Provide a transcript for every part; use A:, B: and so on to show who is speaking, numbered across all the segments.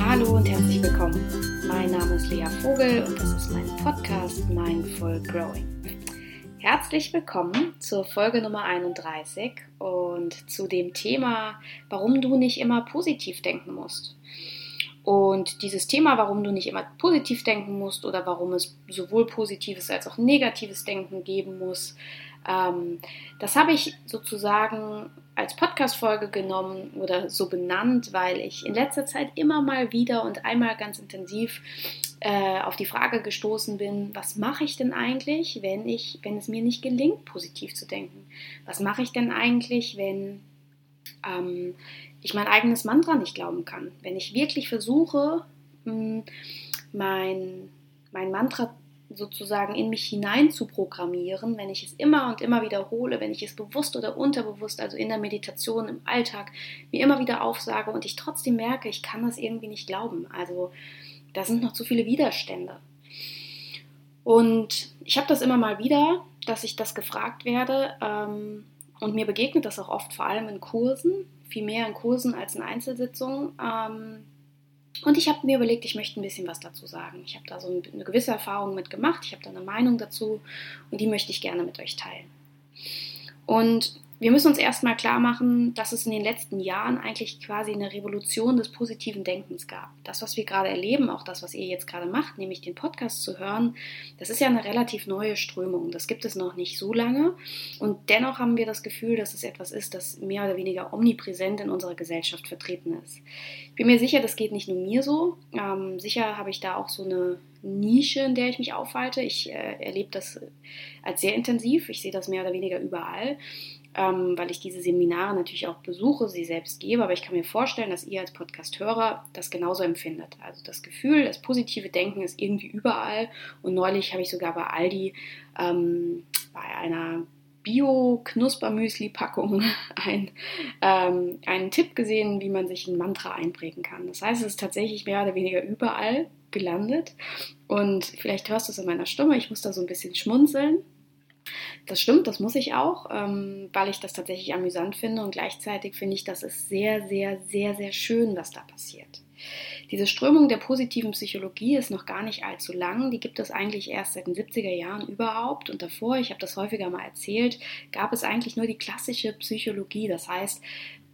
A: Hallo und herzlich willkommen. Mein Name ist Lea Vogel und das ist mein Podcast Mindful Growing. Herzlich willkommen zur Folge Nummer 31 und zu dem Thema, warum du nicht immer positiv denken musst. Und dieses Thema, warum du nicht immer positiv denken musst oder warum es sowohl positives als auch negatives Denken geben muss, ähm, das habe ich sozusagen als Podcast-Folge genommen oder so benannt, weil ich in letzter Zeit immer mal wieder und einmal ganz intensiv äh, auf die Frage gestoßen bin, was mache ich denn eigentlich, wenn ich, wenn es mir nicht gelingt, positiv zu denken? Was mache ich denn eigentlich, wenn ähm, ich mein eigenes Mantra nicht glauben kann? Wenn ich wirklich versuche, mh, hm, mein, mein Mantra sozusagen in mich hinein zu programmieren, wenn ich es immer und immer wiederhole, wenn ich es bewusst oder unterbewusst, also in der Meditation, im Alltag, mir immer wieder aufsage und ich trotzdem merke, ich kann das irgendwie nicht glauben. Also da sind noch zu viele Widerstände. Und ich habe das immer mal wieder, dass ich das gefragt werde ähm, und mir begegnet das auch oft, vor allem in Kursen, viel mehr in Kursen als in Einzelsitzungen. Ähm, und ich habe mir überlegt, ich möchte ein bisschen was dazu sagen. Ich habe da so eine gewisse Erfahrung mit gemacht, ich habe da eine Meinung dazu und die möchte ich gerne mit euch teilen. Und wir müssen uns erstmal klar machen, dass es in den letzten Jahren eigentlich quasi eine Revolution des positiven Denkens gab. Das, was wir gerade erleben, auch das, was ihr jetzt gerade macht, nämlich den Podcast zu hören, das ist ja eine relativ neue Strömung. Das gibt es noch nicht so lange. Und dennoch haben wir das Gefühl, dass es etwas ist, das mehr oder weniger omnipräsent in unserer Gesellschaft vertreten ist. Ich bin mir sicher, das geht nicht nur mir so. Ähm, sicher habe ich da auch so eine Nische, in der ich mich aufhalte. Ich äh, erlebe das als sehr intensiv. Ich sehe das mehr oder weniger überall ähm, weil ich diese Seminare natürlich auch besuche, sie selbst gebe, aber ich kann mir vorstellen, dass ihr als Podcast-Hörer das genauso empfindet. Also das Gefühl, das positive Denken ist irgendwie überall und neulich habe ich sogar bei Aldi ähm, bei einer Bio-Knuspermüsli-Packung ein, ähm, einen Tipp gesehen, wie man sich ein Mantra einprägen kann. Das heißt, es ist tatsächlich mehr oder weniger überall gelandet. Und vielleicht hörst du es in meiner Stimme, ich muss da so ein bisschen schmunzeln. Das stimmt, das muss ich auch, ähm, weil ich das tatsächlich amüsant finde und gleichzeitig finde ich, das ist sehr, sehr, sehr, sehr schön, was da passiert. Diese Strömung der positiven Psychologie ist noch gar nicht allzu lang. Die gibt es eigentlich erst seit den 70er Jahren überhaupt. Und davor, ich habe das häufiger mal erzählt, gab es eigentlich nur die klassische Psychologie. Das heißt,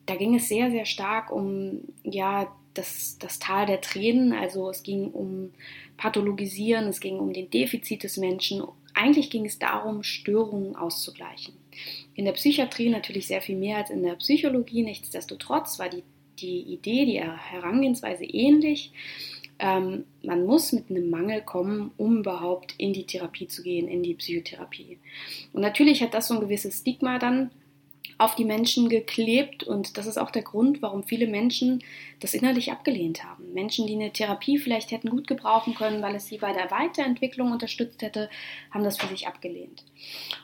A: da ging es sehr, sehr stark um ja, das, das Tal der Tränen. Also es ging um Pathologisieren, es ging um den Defizit des Menschen, eigentlich ging es darum, Störungen auszugleichen. In der Psychiatrie natürlich sehr viel mehr als in der Psychologie. Nichtsdestotrotz war die, die Idee, die Herangehensweise ähnlich. Ähm, man muss mit einem Mangel kommen, um überhaupt in die Therapie zu gehen, in die Psychotherapie. Und natürlich hat das so ein gewisses Stigma dann auf die Menschen geklebt und das ist auch der Grund, warum viele Menschen das innerlich abgelehnt haben. Menschen, die eine Therapie vielleicht hätten gut gebrauchen können, weil es sie bei der Weiterentwicklung unterstützt hätte, haben das für sich abgelehnt.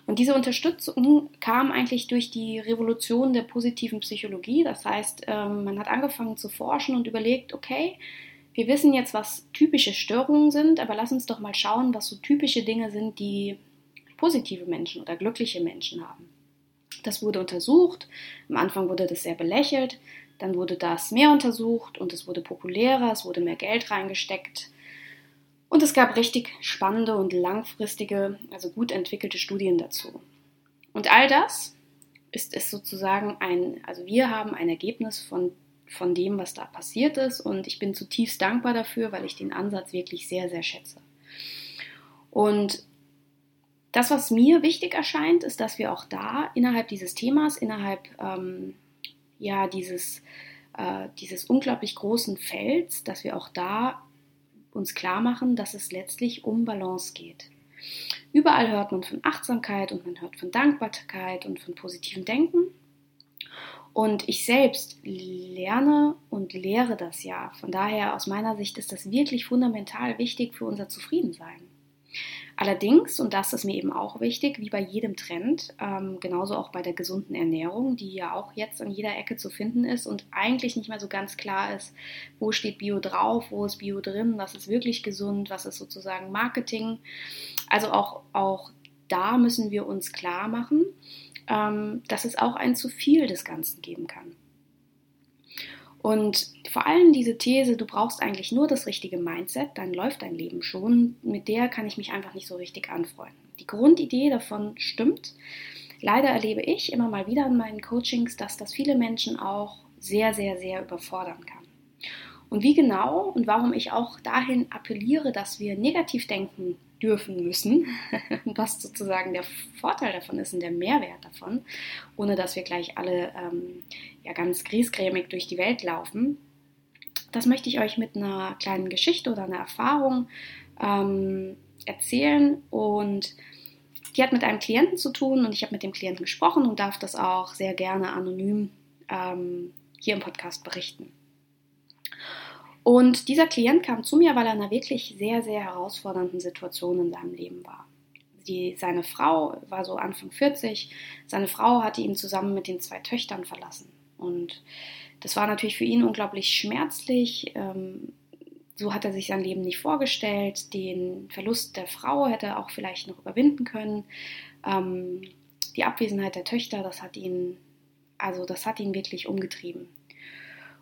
A: Und diese Unterstützung kam eigentlich durch die Revolution der positiven Psychologie. Das heißt, ähm, man hat angefangen zu forschen und überlegt, okay, wir wissen jetzt, was typische Störungen sind, aber lass uns doch mal schauen, was so typische Dinge sind, die positive Menschen oder glückliche Menschen haben. Das wurde untersucht. Am Anfang wurde das sehr belächelt. Dann wurde das mehr untersucht und es wurde populärer, es wurde mehr Geld reingesteckt. Und es gab richtig spannende und langfristige, also gut entwickelte Studien dazu. Und all das ist es sozusagen ein, also wir haben ein Ergebnis von, von dem, was da passiert ist. Und ich bin zutiefst dankbar dafür, weil ich den Ansatz wirklich sehr, sehr schätze. Und das, was mir wichtig erscheint, ist, dass wir auch da innerhalb dieses Themas, innerhalb ähm, ja, dieses, äh, dieses unglaublich großen Felds, dass wir auch da uns klar machen, dass es letztlich um Balance geht. Überall hört man von Achtsamkeit und man hört von Dankbarkeit und von positivem Denken. Und ich selbst lerne und lehre das ja. Von daher, aus meiner Sicht, ist das wirklich fundamental wichtig für unser Zufriedensein. Allerdings, und das ist mir eben auch wichtig, wie bei jedem Trend, ähm, genauso auch bei der gesunden Ernährung, die ja auch jetzt an jeder Ecke zu finden ist und eigentlich nicht mehr so ganz klar ist, wo steht Bio drauf, wo ist Bio drin, was ist wirklich gesund, was ist sozusagen Marketing. Also auch, auch da müssen wir uns klar machen, ähm, dass es auch ein zu viel des Ganzen geben kann. Und vor allem diese These, du brauchst eigentlich nur das richtige Mindset, dann läuft dein Leben schon, mit der kann ich mich einfach nicht so richtig anfreunden. Die Grundidee davon stimmt. Leider erlebe ich immer mal wieder in meinen Coachings, dass das viele Menschen auch sehr, sehr, sehr überfordern kann. Und wie genau und warum ich auch dahin appelliere, dass wir negativ denken dürfen müssen, was sozusagen der Vorteil davon ist und der Mehrwert davon, ohne dass wir gleich alle ähm, ja ganz griesgrämig durch die Welt laufen. Das möchte ich euch mit einer kleinen Geschichte oder einer Erfahrung ähm, erzählen und die hat mit einem Klienten zu tun und ich habe mit dem Klienten gesprochen und darf das auch sehr gerne anonym ähm, hier im Podcast berichten. Und dieser Klient kam zu mir, weil er in einer wirklich sehr, sehr herausfordernden Situation in seinem Leben war. Die, seine Frau war so Anfang 40, seine Frau hatte ihn zusammen mit den zwei Töchtern verlassen. Und das war natürlich für ihn unglaublich schmerzlich. Ähm, so hat er sich sein Leben nicht vorgestellt. Den Verlust der Frau hätte er auch vielleicht noch überwinden können. Ähm, die Abwesenheit der Töchter, das hat ihn, also das hat ihn wirklich umgetrieben.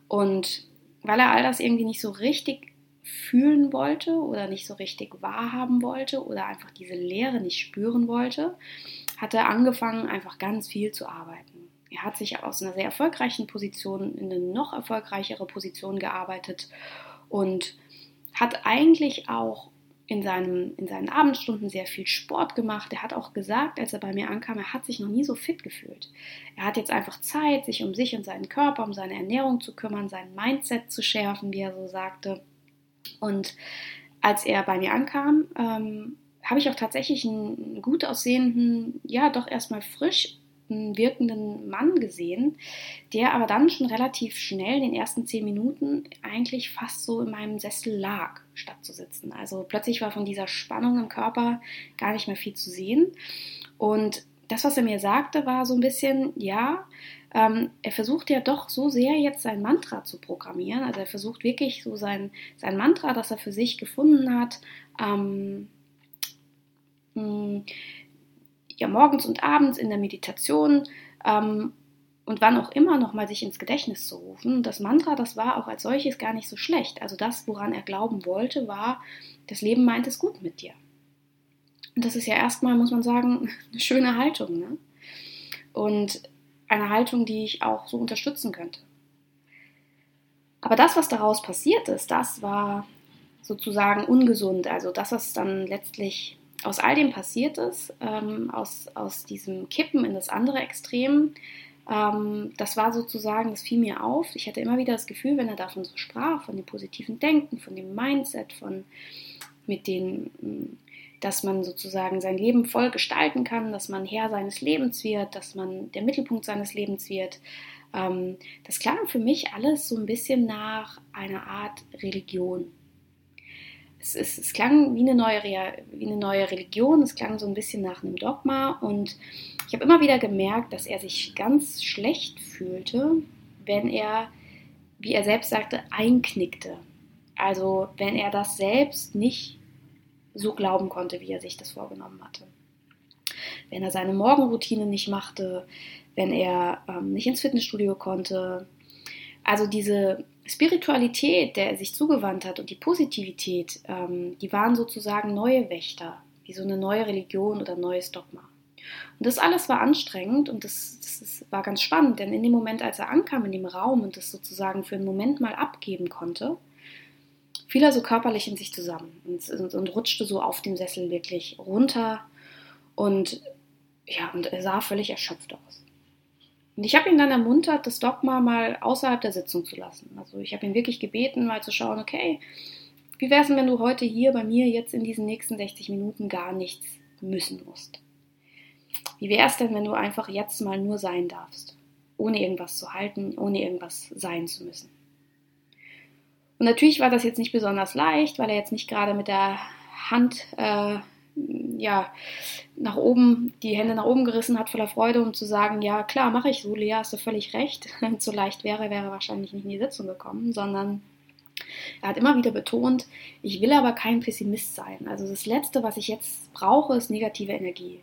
A: Und weil er all das irgendwie nicht so richtig fühlen wollte oder nicht so richtig wahrhaben wollte oder einfach diese Leere nicht spüren wollte, hat er angefangen, einfach ganz viel zu arbeiten. Er hat sich aus einer sehr erfolgreichen Position in eine noch erfolgreichere Position gearbeitet und hat eigentlich auch in, seinem, in seinen Abendstunden sehr viel Sport gemacht. Er hat auch gesagt, als er bei mir ankam, er hat sich noch nie so fit gefühlt. Er hat jetzt einfach Zeit, sich um sich und seinen Körper, um seine Ernährung zu kümmern, sein Mindset zu schärfen, wie er so sagte. Und als er bei mir ankam, ähm, habe ich auch tatsächlich einen gut aussehenden, ja, doch erstmal frisch wirkenden Mann gesehen, der aber dann schon relativ schnell in den ersten zehn Minuten eigentlich fast so in meinem Sessel lag, statt zu sitzen. Also plötzlich war von dieser Spannung im Körper gar nicht mehr viel zu sehen. Und das, was er mir sagte, war so ein bisschen, ja, ähm, er versucht ja doch so sehr jetzt sein Mantra zu programmieren. Also er versucht wirklich so sein, sein Mantra, das er für sich gefunden hat, ähm, mh, ja morgens und abends in der Meditation ähm, und wann auch immer nochmal sich ins Gedächtnis zu rufen. Das Mantra, das war auch als solches gar nicht so schlecht. Also das, woran er glauben wollte, war, das Leben meint es gut mit dir. Und das ist ja erstmal, muss man sagen, eine schöne Haltung. Ne? Und eine Haltung, die ich auch so unterstützen könnte. Aber das, was daraus passiert ist, das war sozusagen ungesund. Also das, was dann letztlich aus all dem passiert ist, ähm, aus, aus diesem Kippen in das andere Extrem, ähm, das war sozusagen, das fiel mir auf. Ich hatte immer wieder das Gefühl, wenn er davon so sprach, von dem positiven Denken, von dem Mindset, von mit den, mm, dass man sozusagen sein Leben voll gestalten kann, dass man Herr seines Lebens wird, dass man der Mittelpunkt seines Lebens wird. Ähm, das klang für mich alles so ein bisschen nach einer Art Religion es, es, es klang wie eine, neue, wie eine neue Religion, es klang so ein bisschen nach einem Dogma und ich habe immer wieder gemerkt, dass er sich ganz schlecht fühlte, wenn er, wie er selbst sagte, einknickte. Also wenn er das selbst nicht so glauben konnte, wie er sich das vorgenommen hatte. Wenn er seine Morgenroutine nicht machte, wenn er ähm, nicht ins Fitnessstudio konnte. Also diese Spiritualität, der er sich zugewandt hat und die Positivität, ähm, die waren sozusagen neue Wächter, wie so eine neue Religion oder neues Dogma. Und das alles war anstrengend und das, das war ganz spannend, denn in dem Moment, als er ankam in dem Raum und das sozusagen für einen Moment mal abgeben konnte, fiel er so körperlich in sich zusammen und, und, und rutschte so auf dem Sessel wirklich runter und ja, und er sah völlig erschöpft aus. Und ich habe ihn dann ermuntert, das Dogma mal außerhalb der Sitzung zu lassen. Also ich habe ihn wirklich gebeten, mal zu schauen, okay, wie wäre es denn, wenn du heute hier bei mir jetzt in diesen nächsten 60 Minuten gar nichts müssen musst? Wie wäre es denn, wenn du einfach jetzt mal nur sein darfst, ohne irgendwas zu halten, ohne irgendwas sein zu müssen? Und natürlich war das jetzt nicht besonders leicht, weil er jetzt nicht gerade mit der Hand äh, ja, nach oben, die Hände nach oben gerissen hat voller Freude, um zu sagen, ja klar, mache ich so, Lea, hast du völlig recht. So leicht wäre, wäre wahrscheinlich nicht in die Sitzung gekommen, sondern er hat immer wieder betont, ich will aber kein Pessimist sein. Also das Letzte, was ich jetzt brauche, ist negative Energie.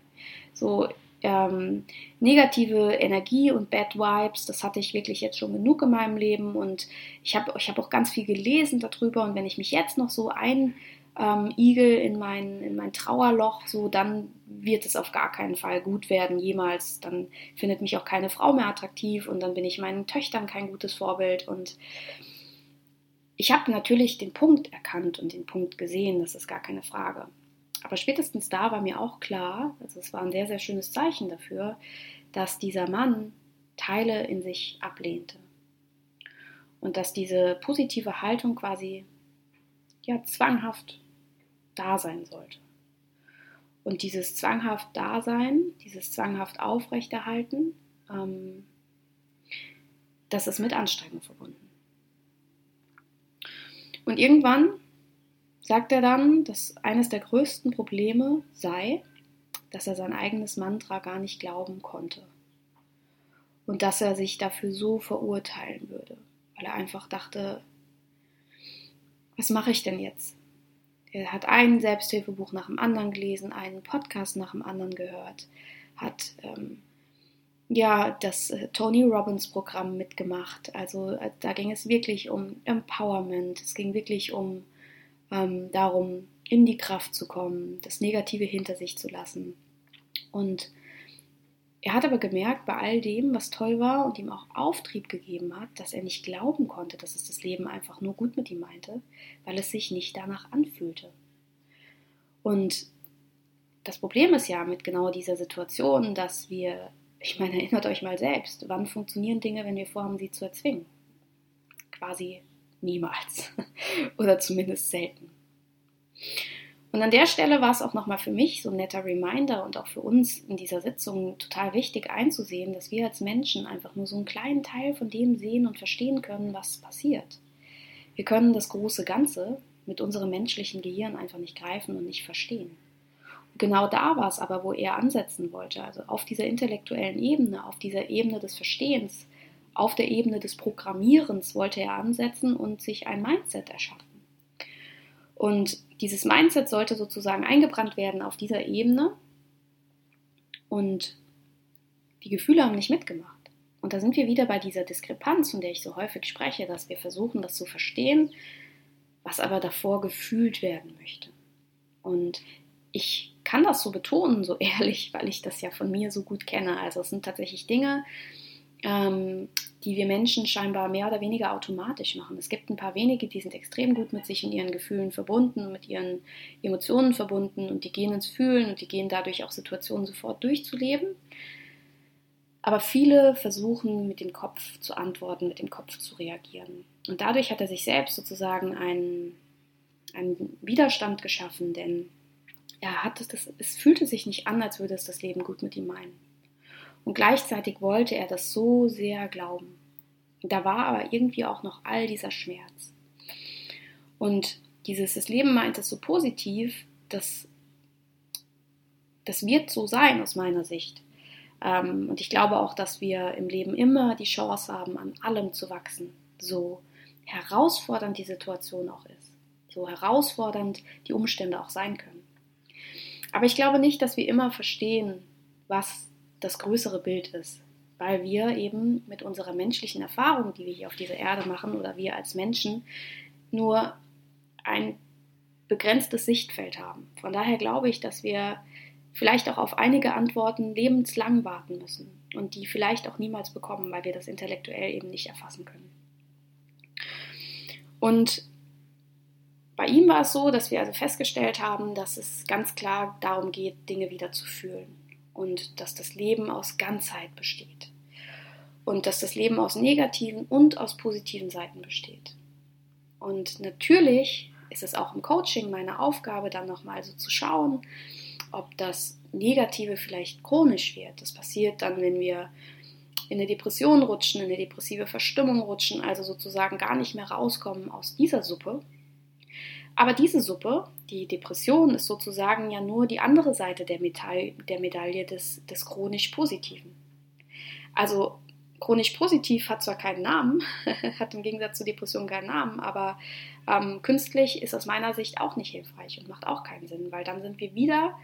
A: so ähm, negative Energie und Bad Vibes, das hatte ich wirklich jetzt schon genug in meinem Leben und ich habe ich hab auch ganz viel gelesen darüber und wenn ich mich jetzt noch so ein ähm, Igel in mein, in mein Trauerloch, so dann wird es auf gar keinen Fall gut werden, jemals. Dann findet mich auch keine Frau mehr attraktiv und dann bin ich meinen Töchtern kein gutes Vorbild und ich habe natürlich den Punkt erkannt und den Punkt gesehen, das ist gar keine Frage. Aber spätestens da war mir auch klar, also es war ein sehr, sehr schönes Zeichen dafür, dass dieser Mann Teile in sich ablehnte. Und dass diese positive Haltung quasi ja zwanghaft da sein sollte. Und dieses zwanghaft Dasein, dieses zwanghaft Aufrechterhalten, ähm, das ist mit Anstrengung verbunden. Und irgendwann sagt er dann, dass eines der größten Probleme sei, dass er sein eigenes Mantra gar nicht glauben konnte. Und dass er sich dafür so verurteilen würde, weil er einfach dachte, was mache ich denn jetzt? Er hat ein Selbsthilfebuch nach dem anderen gelesen, einen Podcast nach dem anderen gehört, hat ähm, ja das äh, Tony Robbins Programm mitgemacht. Also äh, da ging es wirklich um Empowerment, es ging wirklich um ähm, darum, in die Kraft zu kommen, das Negative hinter sich zu lassen. Und er hat aber gemerkt, bei all dem, was toll war und ihm auch Auftrieb gegeben hat, dass er nicht glauben konnte, dass es das Leben einfach nur gut mit ihm meinte, weil es sich nicht danach anfühlte. Und das Problem ist ja mit genau dieser Situation, dass wir, ich meine, erinnert euch mal selbst, wann funktionieren Dinge, wenn wir vorhaben, sie zu erzwingen? Quasi niemals. Oder zumindest selten. Und an der Stelle war es auch nochmal für mich so ein netter Reminder und auch für uns in dieser Sitzung total wichtig einzusehen, dass wir als Menschen einfach nur so einen kleinen Teil von dem sehen und verstehen können, was passiert. Wir können das große Ganze mit unserem menschlichen Gehirn einfach nicht greifen und nicht verstehen. Genau da war es aber, wo er ansetzen wollte, also auf dieser intellektuellen Ebene, auf dieser Ebene des Verstehens, auf der Ebene des Programmierens wollte er ansetzen und sich ein Mindset erschaffen. Und dieses Mindset sollte sozusagen eingebrannt werden auf dieser Ebene und die Gefühle haben nicht mitgemacht. Und da sind wir wieder bei dieser Diskrepanz, von der ich so häufig spreche, dass wir versuchen, das zu verstehen, was aber davor gefühlt werden möchte. Und ich kann das so betonen, so ehrlich, weil ich das ja von mir so gut kenne. Also es sind tatsächlich Dinge, ähm, die wir Menschen scheinbar mehr oder weniger automatisch machen. Es gibt ein paar wenige, die sind extrem gut mit sich und ihren Gefühlen verbunden, mit ihren Emotionen verbunden und die gehen ins Fühlen und die gehen dadurch auch Situationen sofort durchzuleben. Aber viele versuchen mit dem Kopf zu antworten, mit dem Kopf zu reagieren. Und dadurch hat er sich selbst sozusagen einen, einen Widerstand geschaffen, denn er hat es, es fühlte sich nicht an, als würde es das Leben gut mit ihm meinen. Und gleichzeitig wollte er das so sehr glauben. Da war aber irgendwie auch noch all dieser Schmerz. Und dieses, das Leben meint es so positiv, dass das wird so sein aus meiner Sicht. Ähm, und ich glaube auch, dass wir im Leben immer die Chance haben, an allem zu wachsen. So herausfordernd die Situation auch ist. So herausfordernd die Umstände auch sein können. Aber ich glaube nicht, dass wir immer verstehen, was das größere Bild ist, weil wir eben mit unserer menschlichen Erfahrung, die wir hier auf dieser Erde machen, oder wir als Menschen, nur ein begrenztes Sichtfeld haben. Von daher glaube ich, dass wir vielleicht auch auf einige Antworten lebenslang warten müssen und die vielleicht auch niemals bekommen, weil wir das intellektuell eben nicht erfassen können. Und bei ihm war es so, dass wir also festgestellt haben, dass es ganz klar darum geht, Dinge wieder zu fühlen und dass das Leben aus Ganzheit besteht und dass das Leben aus negativen und aus positiven Seiten besteht. Und natürlich ist es auch im Coaching meine Aufgabe, dann nochmal so zu schauen, ob das Negative vielleicht chronisch wird. Das passiert dann, wenn wir in eine Depression rutschen, in eine depressive Verstimmung rutschen, also sozusagen gar nicht mehr rauskommen aus dieser Suppe aber diese Suppe, die Depression, ist sozusagen ja nur die andere Seite der, Metall, der Medaille des, des chronisch Positiven. Also chronisch positiv hat zwar keinen Namen, hat im Gegensatz zur Depression keinen Namen, aber ähm, künstlich ist aus meiner Sicht auch nicht hilfreich und macht auch keinen Sinn, weil dann sind wir wieder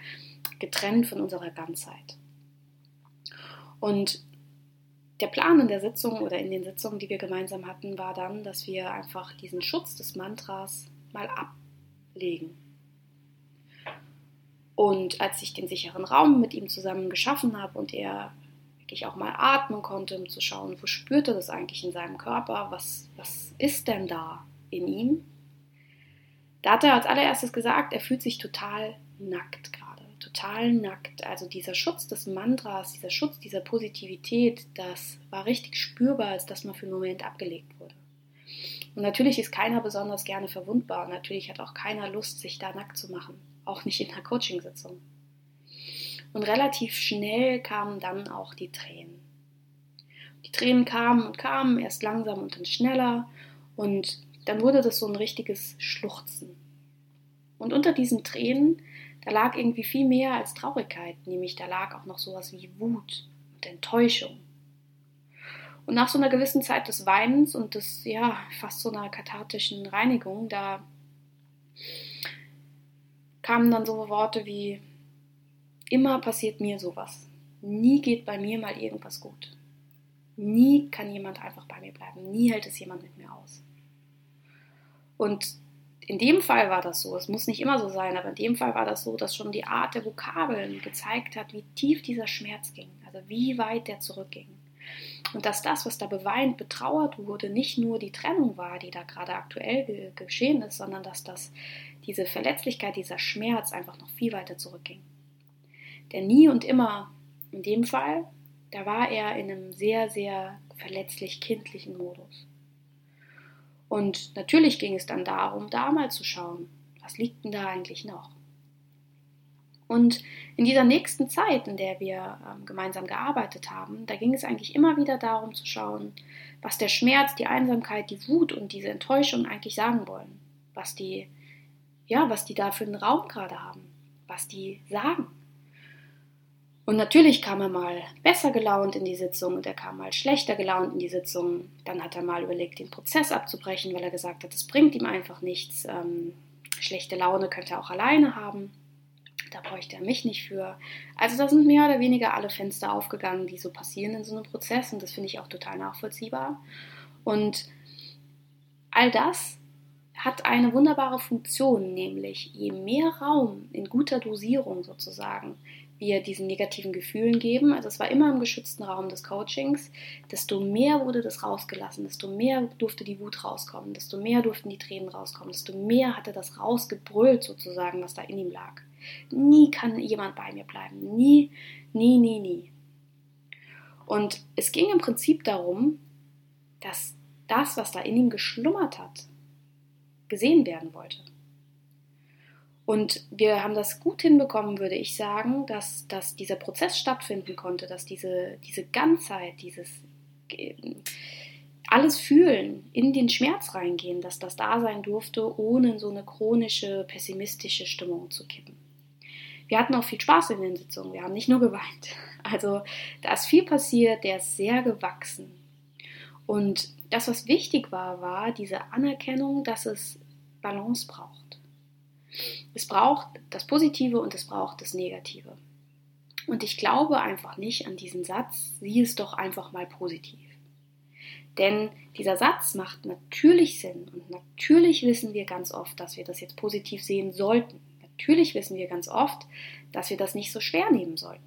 A: getrennt von unserer Ganzheit. Und der Plan in der Sitzung oder in den Sitzungen, die wir gemeinsam hatten, war dann, dass wir einfach diesen Schutz des Mantras mal ablegen. Und als ich den sicheren Raum mit ihm zusammen geschaffen habe und er wirklich auch mal atmen konnte, um zu schauen, wo spürt er das eigentlich in seinem Körper, was, was ist denn da in ihm, da hat er als allererstes gesagt, er fühlt sich total nackt gerade, total nackt. Also dieser Schutz des Mantras, dieser Schutz dieser Positivität, das war richtig spürbar, als das mal für einen Moment abgelegt wurde. Und natürlich ist keiner besonders gerne verwundbar. Natürlich hat auch keiner Lust, sich da nackt zu machen. Auch nicht in einer Coachingsitzung. Und relativ schnell kamen dann auch die Tränen. Die Tränen kamen und kamen, erst langsam und dann schneller. Und dann wurde das so ein richtiges Schluchzen. Und unter diesen Tränen, da lag irgendwie viel mehr als Traurigkeit, nämlich da lag auch noch sowas wie Wut und Enttäuschung. Und nach so einer gewissen Zeit des Weinens und des, ja, fast so einer kathartischen Reinigung, da kamen dann so Worte wie, immer passiert mir sowas. Nie geht bei mir mal irgendwas gut. Nie kann jemand einfach bei mir bleiben. Nie hält es jemand mit mir aus. Und in dem Fall war das so, es muss nicht immer so sein, aber in dem Fall war das so, dass schon die Art der Vokabeln gezeigt hat, wie tief dieser Schmerz ging, also wie weit der zurückging. Und dass das, was da beweint, betrauert wurde, nicht nur die Trennung war, die da gerade aktuell geschehen ist, sondern dass das, diese Verletzlichkeit, dieser Schmerz einfach noch viel weiter zurückging. Der nie und immer, in dem Fall, da war er in einem sehr, sehr verletzlich kindlichen Modus. Und natürlich ging es dann darum, da mal zu schauen, was liegt denn da eigentlich noch? Und in dieser nächsten Zeit, in der wir ähm, gemeinsam gearbeitet haben, da ging es eigentlich immer wieder darum zu schauen, was der Schmerz, die Einsamkeit, die Wut und diese Enttäuschung eigentlich sagen wollen. Was die, ja, was die da für einen Raum gerade haben, was die sagen. Und natürlich kam er mal besser gelaunt in die Sitzung und er kam mal schlechter gelaunt in die Sitzung. Dann hat er mal überlegt, den Prozess abzubrechen, weil er gesagt hat, es bringt ihm einfach nichts. Ähm, schlechte Laune könnte er auch alleine haben. Da bräuchte er mich nicht für. Also da sind mehr oder weniger alle Fenster aufgegangen, die so passieren in so einem Prozess und das finde ich auch total nachvollziehbar. Und all das hat eine wunderbare Funktion, nämlich je mehr Raum in guter Dosierung sozusagen wir diesen negativen Gefühlen geben, also es war immer im geschützten Raum des Coachings, desto mehr wurde das rausgelassen, desto mehr durfte die Wut rauskommen, desto mehr durften die Tränen rauskommen, desto mehr hatte das rausgebrüllt sozusagen, was da in ihm lag. Nie kann jemand bei mir bleiben, nie, nie, nie, nie. Und es ging im Prinzip darum, dass das, was da in ihm geschlummert hat, gesehen werden wollte. Und wir haben das gut hinbekommen, würde ich sagen, dass, dass dieser Prozess stattfinden konnte, dass diese, diese Ganzheit, dieses äh, alles fühlen, in den Schmerz reingehen, dass das da sein durfte, ohne in so eine chronische, pessimistische Stimmung zu kippen. Wir hatten auch viel Spaß in den Sitzungen, wir haben nicht nur geweint. Also da ist viel passiert, der ist sehr gewachsen. Und das, was wichtig war, war diese Anerkennung, dass es Balance braucht. Es braucht das Positive und es braucht das Negative. Und ich glaube einfach nicht an diesen Satz, sieh es doch einfach mal positiv. Denn dieser Satz macht natürlich Sinn und natürlich wissen wir ganz oft, dass wir das jetzt positiv sehen sollten. Natürlich wissen wir ganz oft, dass wir das nicht so schwer nehmen sollten.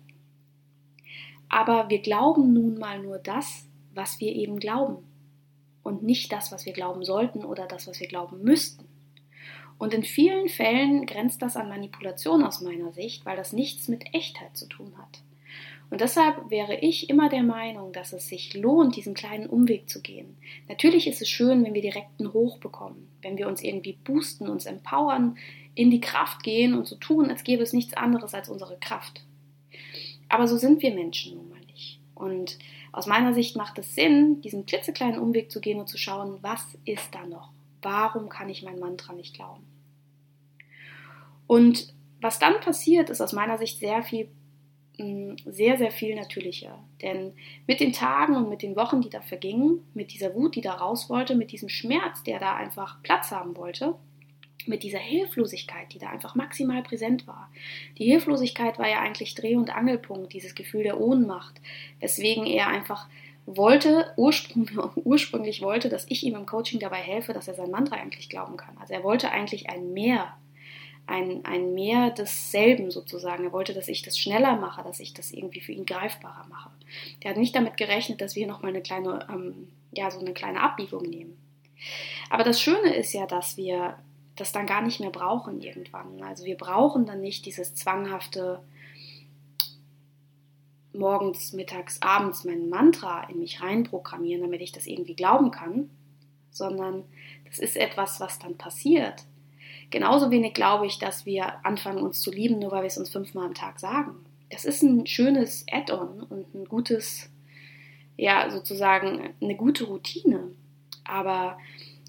A: Aber wir glauben nun mal nur das, was wir eben glauben und nicht das, was wir glauben sollten oder das, was wir glauben müssten. Und in vielen Fällen grenzt das an Manipulation aus meiner Sicht, weil das nichts mit Echtheit zu tun hat. Und deshalb wäre ich immer der Meinung, dass es sich lohnt, diesen kleinen Umweg zu gehen. Natürlich ist es schön, wenn wir direkt einen Hoch bekommen, wenn wir uns irgendwie boosten, uns empowern, in die Kraft gehen und so tun, als gäbe es nichts anderes als unsere Kraft. Aber so sind wir Menschen nun mal nicht. Und aus meiner Sicht macht es Sinn, diesen klitzekleinen Umweg zu gehen und zu schauen, was ist da noch? Warum kann ich mein Mantra nicht glauben? Und was dann passiert, ist aus meiner Sicht sehr viel, mm, sehr, sehr viel natürlicher. Denn mit den Tagen und mit den Wochen, die da vergingen, mit dieser Wut, die da raus wollte, mit diesem Schmerz, der da einfach Platz haben wollte, mit dieser Hilflosigkeit, die da einfach maximal präsent war. Die Hilflosigkeit war ja eigentlich Dreh- und Angelpunkt, dieses Gefühl der Ohnmacht, weswegen er einfach wollte, ursprünglich, wollte, dass ich ihm im Coaching dabei helfe, dass er sein Mantra eigentlich glauben kann. Also er wollte eigentlich ein Mehr, ein, ein Mehr desselben sozusagen. Er wollte, dass ich das schneller mache, dass ich das irgendwie für ihn greifbarer mache. Der hat nicht damit gerechnet, dass wir nochmal eine kleine, ähm, ja, so eine kleine Abbiegung nehmen. Aber das Schöne ist ja, dass wir das dann gar nicht mehr brauchen irgendwann. Also wir brauchen dann nicht dieses zwanghafte morgens, mittags, abends mein Mantra in mich reinprogrammieren, damit ich das irgendwie glauben kann, sondern das ist etwas, was dann passiert. Genauso wenig glaube ich, dass wir anfangen, uns zu lieben, nur weil wir es uns fünfmal am Tag sagen. Das ist ein schönes Add-on und ein gutes, ja, sozusagen eine gute Routine. Aber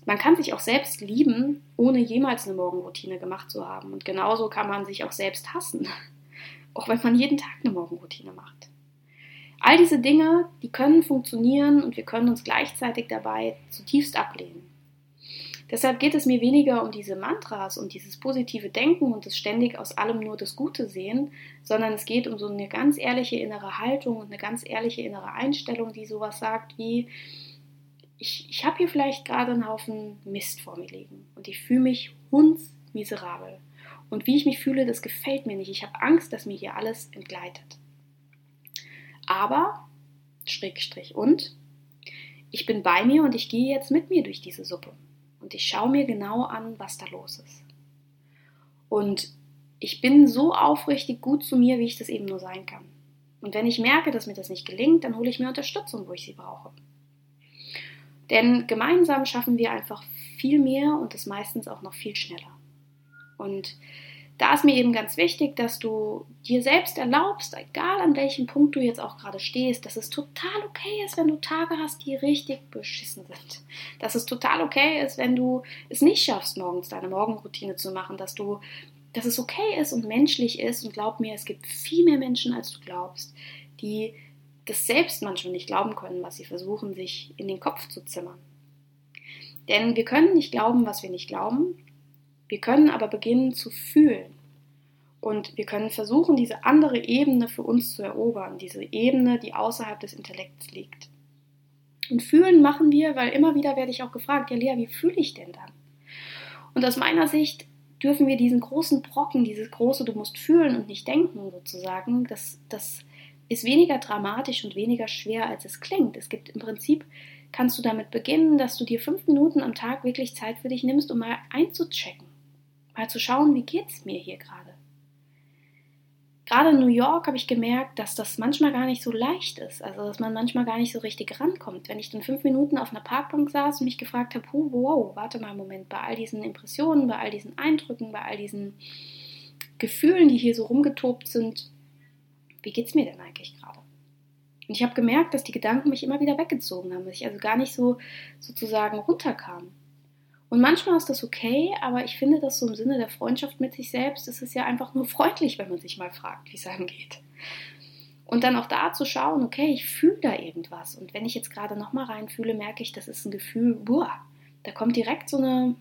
A: man kann sich auch selbst lieben, ohne jemals eine Morgenroutine gemacht zu haben. Und genauso kann man sich auch selbst hassen, auch wenn man jeden Tag eine Morgenroutine macht. All diese Dinge, die können funktionieren und wir können uns gleichzeitig dabei zutiefst ablehnen. Deshalb geht es mir weniger um diese Mantras und dieses positive Denken und das ständig aus allem nur das Gute sehen, sondern es geht um so eine ganz ehrliche innere Haltung und eine ganz ehrliche innere Einstellung, die sowas sagt wie, ich, ich habe hier vielleicht gerade einen Haufen Mist vor mir liegen und ich fühle mich hundsmiserabel. Und wie ich mich fühle, das gefällt mir nicht. Ich habe Angst, dass mir hier alles entgleitet. Aber, Strich, Strich und, ich bin bei mir und ich gehe jetzt mit mir durch diese Suppe. Und ich schaue mir genau an, was da los ist. Und ich bin so aufrichtig gut zu mir, wie ich das eben nur sein kann. Und wenn ich merke, dass mir das nicht gelingt, dann hole ich mir Unterstützung, wo ich sie brauche. Denn gemeinsam schaffen wir einfach viel mehr und das meistens auch noch viel schneller. Und da ist mir eben ganz wichtig, dass du dir selbst erlaubst, egal an welchem Punkt du jetzt auch gerade stehst, dass es total okay ist, wenn du Tage hast, die richtig beschissen sind. Dass es total okay ist, wenn du es nicht schaffst, morgens deine Morgenroutine zu machen, dass du, dass es okay ist und menschlich ist. Und glaub mir, es gibt viel mehr Menschen, als du glaubst, die das selbst manchmal nicht glauben können, was sie versuchen, sich in den Kopf zu zimmern. Denn wir können nicht glauben, was wir nicht glauben. Wir können aber beginnen zu fühlen. Und wir können versuchen, diese andere Ebene für uns zu erobern, diese Ebene, die außerhalb des Intellekts liegt. Und fühlen machen wir, weil immer wieder werde ich auch gefragt, ja Lea, wie fühle ich denn dann? Und aus meiner Sicht dürfen wir diesen großen Brocken, dieses große, du musst fühlen und nicht denken sozusagen, das, das ist weniger dramatisch und weniger schwer, als es klingt. Es gibt im Prinzip, kannst du damit beginnen, dass du dir fünf Minuten am Tag wirklich Zeit für dich nimmst, um mal einzuchecken. Mal zu schauen, wie geht es mir hier gerade. Gerade in New York habe ich gemerkt, dass das manchmal gar nicht so leicht ist. Also, dass man manchmal gar nicht so richtig rankommt. Wenn ich dann fünf Minuten auf einer Parkbank saß und mich gefragt habe, wow, warte mal einen Moment, bei all diesen Impressionen, bei all diesen Eindrücken, bei all diesen Gefühlen, die hier so rumgetobt sind, wie geht es mir denn eigentlich gerade? Und ich habe gemerkt, dass die Gedanken mich immer wieder weggezogen haben, dass ich also gar nicht so sozusagen runterkam. Und manchmal ist das okay, aber ich finde das so im Sinne der Freundschaft mit sich selbst, ist es ja einfach nur freundlich, wenn man sich mal fragt, wie es einem geht. Und dann auch da zu schauen, okay, ich fühle da irgendwas. Und wenn ich jetzt gerade nochmal reinfühle, merke ich, das ist ein Gefühl, boah, da kommt direkt so eine,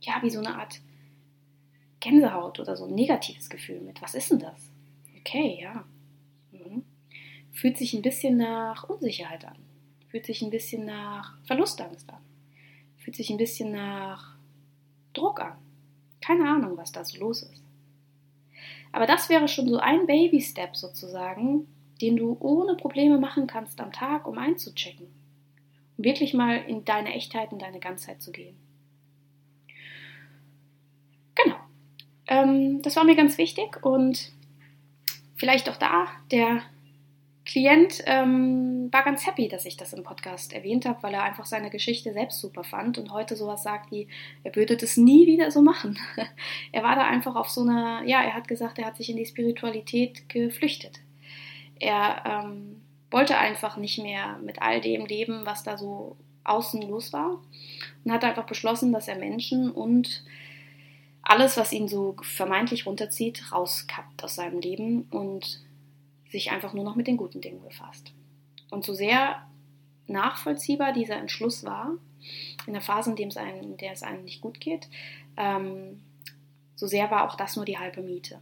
A: ja, wie so eine Art Gänsehaut oder so ein negatives Gefühl mit. Was ist denn das? Okay, ja. Fühlt sich ein bisschen nach Unsicherheit an. Fühlt sich ein bisschen nach Verlustangst an. Fühlt sich ein bisschen nach Druck an. Keine Ahnung, was da so los ist. Aber das wäre schon so ein Baby-Step sozusagen, den du ohne Probleme machen kannst am Tag, um einzuchecken. Um wirklich mal in deine Echtheit und deine Ganzheit zu gehen. Genau. Ähm, das war mir ganz wichtig und vielleicht auch da, der Klient ähm, war ganz happy, dass ich das im Podcast erwähnt habe, weil er einfach seine Geschichte selbst super fand und heute sowas sagt wie, er würde das nie wieder so machen. er war da einfach auf so einer, ja, er hat gesagt, er hat sich in die Spiritualität geflüchtet. Er ähm, wollte einfach nicht mehr mit all dem leben, was da so außen los war und hat einfach beschlossen, dass er Menschen und alles, was ihn so vermeintlich runterzieht, rauskappt aus seinem Leben und sich einfach nur noch mit den guten Dingen befasst. Und so sehr nachvollziehbar dieser Entschluss war, in der Phase, in, dem es einem, in der es einem nicht gut geht, ähm, so sehr war auch das nur die halbe Miete.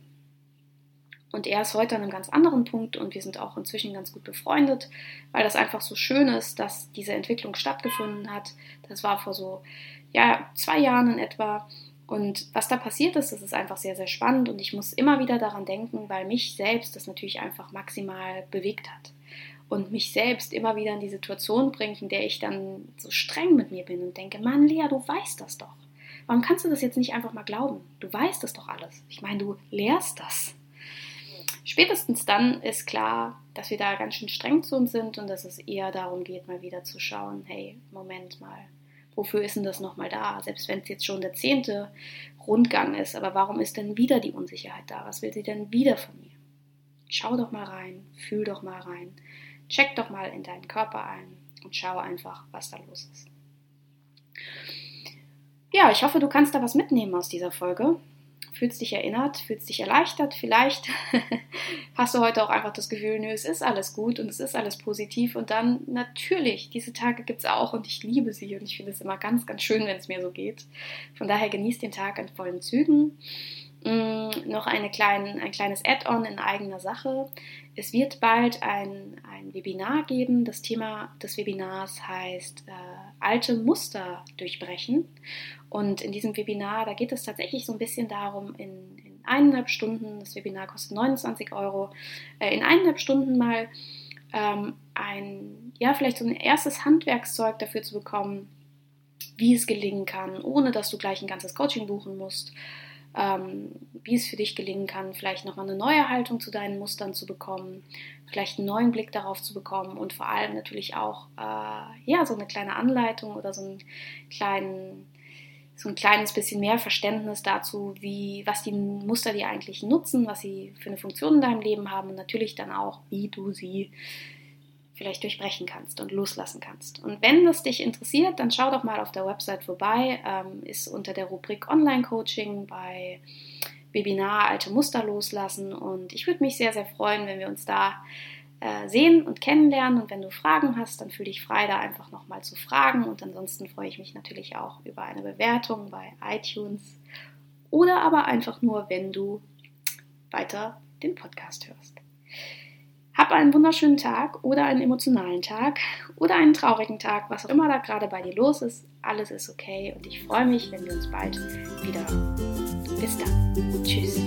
A: Und er ist heute an einem ganz anderen Punkt und wir sind auch inzwischen ganz gut befreundet, weil das einfach so schön ist, dass diese Entwicklung stattgefunden hat. Das war vor so ja, zwei Jahren in etwa. Und was da passiert ist, das ist einfach sehr, sehr spannend und ich muss immer wieder daran denken, weil mich selbst das natürlich einfach maximal bewegt hat und mich selbst immer wieder in die Situation bringt, in der ich dann so streng mit mir bin und denke, Mann, Lea, du weißt das doch. Warum kannst du das jetzt nicht einfach mal glauben? Du weißt das doch alles. Ich meine, du lehrst das. Spätestens dann ist klar, dass wir da ganz schön streng zu uns sind und dass es eher darum geht, mal wieder zu schauen, hey, Moment mal, wofür ist denn das nochmal da? Selbst wenn es jetzt schon der zehnte Rundgang ist, aber warum ist denn wieder die Unsicherheit da? Was will sie denn wieder von mir? Schau doch mal rein, fühl doch mal rein, check doch mal in deinen Körper ein und schau einfach, was da los ist. Ja, ich hoffe, du kannst da was mitnehmen aus dieser Folge fühlst dich erinnert, fühlst dich erleichtert. Vielleicht hast du heute auch einfach das Gefühl, nö, es ist alles gut und es ist alles positiv. Und dann natürlich, diese Tage gibt es auch und ich liebe sie und ich finde es immer ganz, ganz schön, wenn es mir so geht. Von daher genießt den Tag in vollen Zügen. Mm, noch eine klein, ein kleines Add-on in eigener Sache. Es wird bald ein, ein Webinar geben. Das Thema des Webinars heißt äh, alte Muster durchbrechen. Und in diesem Webinar, da geht es tatsächlich so ein bisschen darum, in, in eineinhalb Stunden, das Webinar kostet 29 Euro, äh, in eineinhalb Stunden mal ähm, ein, ja, vielleicht so ein erstes Handwerkszeug dafür zu bekommen, wie es gelingen kann, ohne dass du gleich ein ganzes Coaching buchen musst ähm, wie es für dich gelingen kann, vielleicht nochmal eine neue Haltung zu deinen Mustern zu bekommen, vielleicht einen neuen Blick darauf zu bekommen und vor allem natürlich auch äh, ja, so eine kleine Anleitung oder so, einen kleinen, so ein kleines bisschen mehr Verständnis dazu, wie, was die Muster dir eigentlich nutzen, was sie für eine Funktion in deinem Leben haben und natürlich dann auch, wie du sie vielleicht durchbrechen kannst und loslassen kannst. Und wenn das dich interessiert, dann schau doch mal auf der Website vorbei. Ähm, ist unter der Rubrik Online-Coaching bei Webinar Alte Muster loslassen. Und ich würde mich sehr, sehr freuen, wenn wir uns da äh, sehen und kennenlernen. Und wenn du Fragen hast, dann fühle dich frei, da einfach nochmal zu fragen. Und ansonsten freue ich mich natürlich auch über eine Bewertung bei iTunes oder aber einfach nur, wenn du weiter den Podcast hörst. Hab einen wunderschönen Tag oder einen emotionalen Tag oder einen traurigen Tag, was auch immer da gerade bei dir los ist. Alles ist okay und ich freue mich, wenn wir uns bald wieder. Bis dann. Tschüss.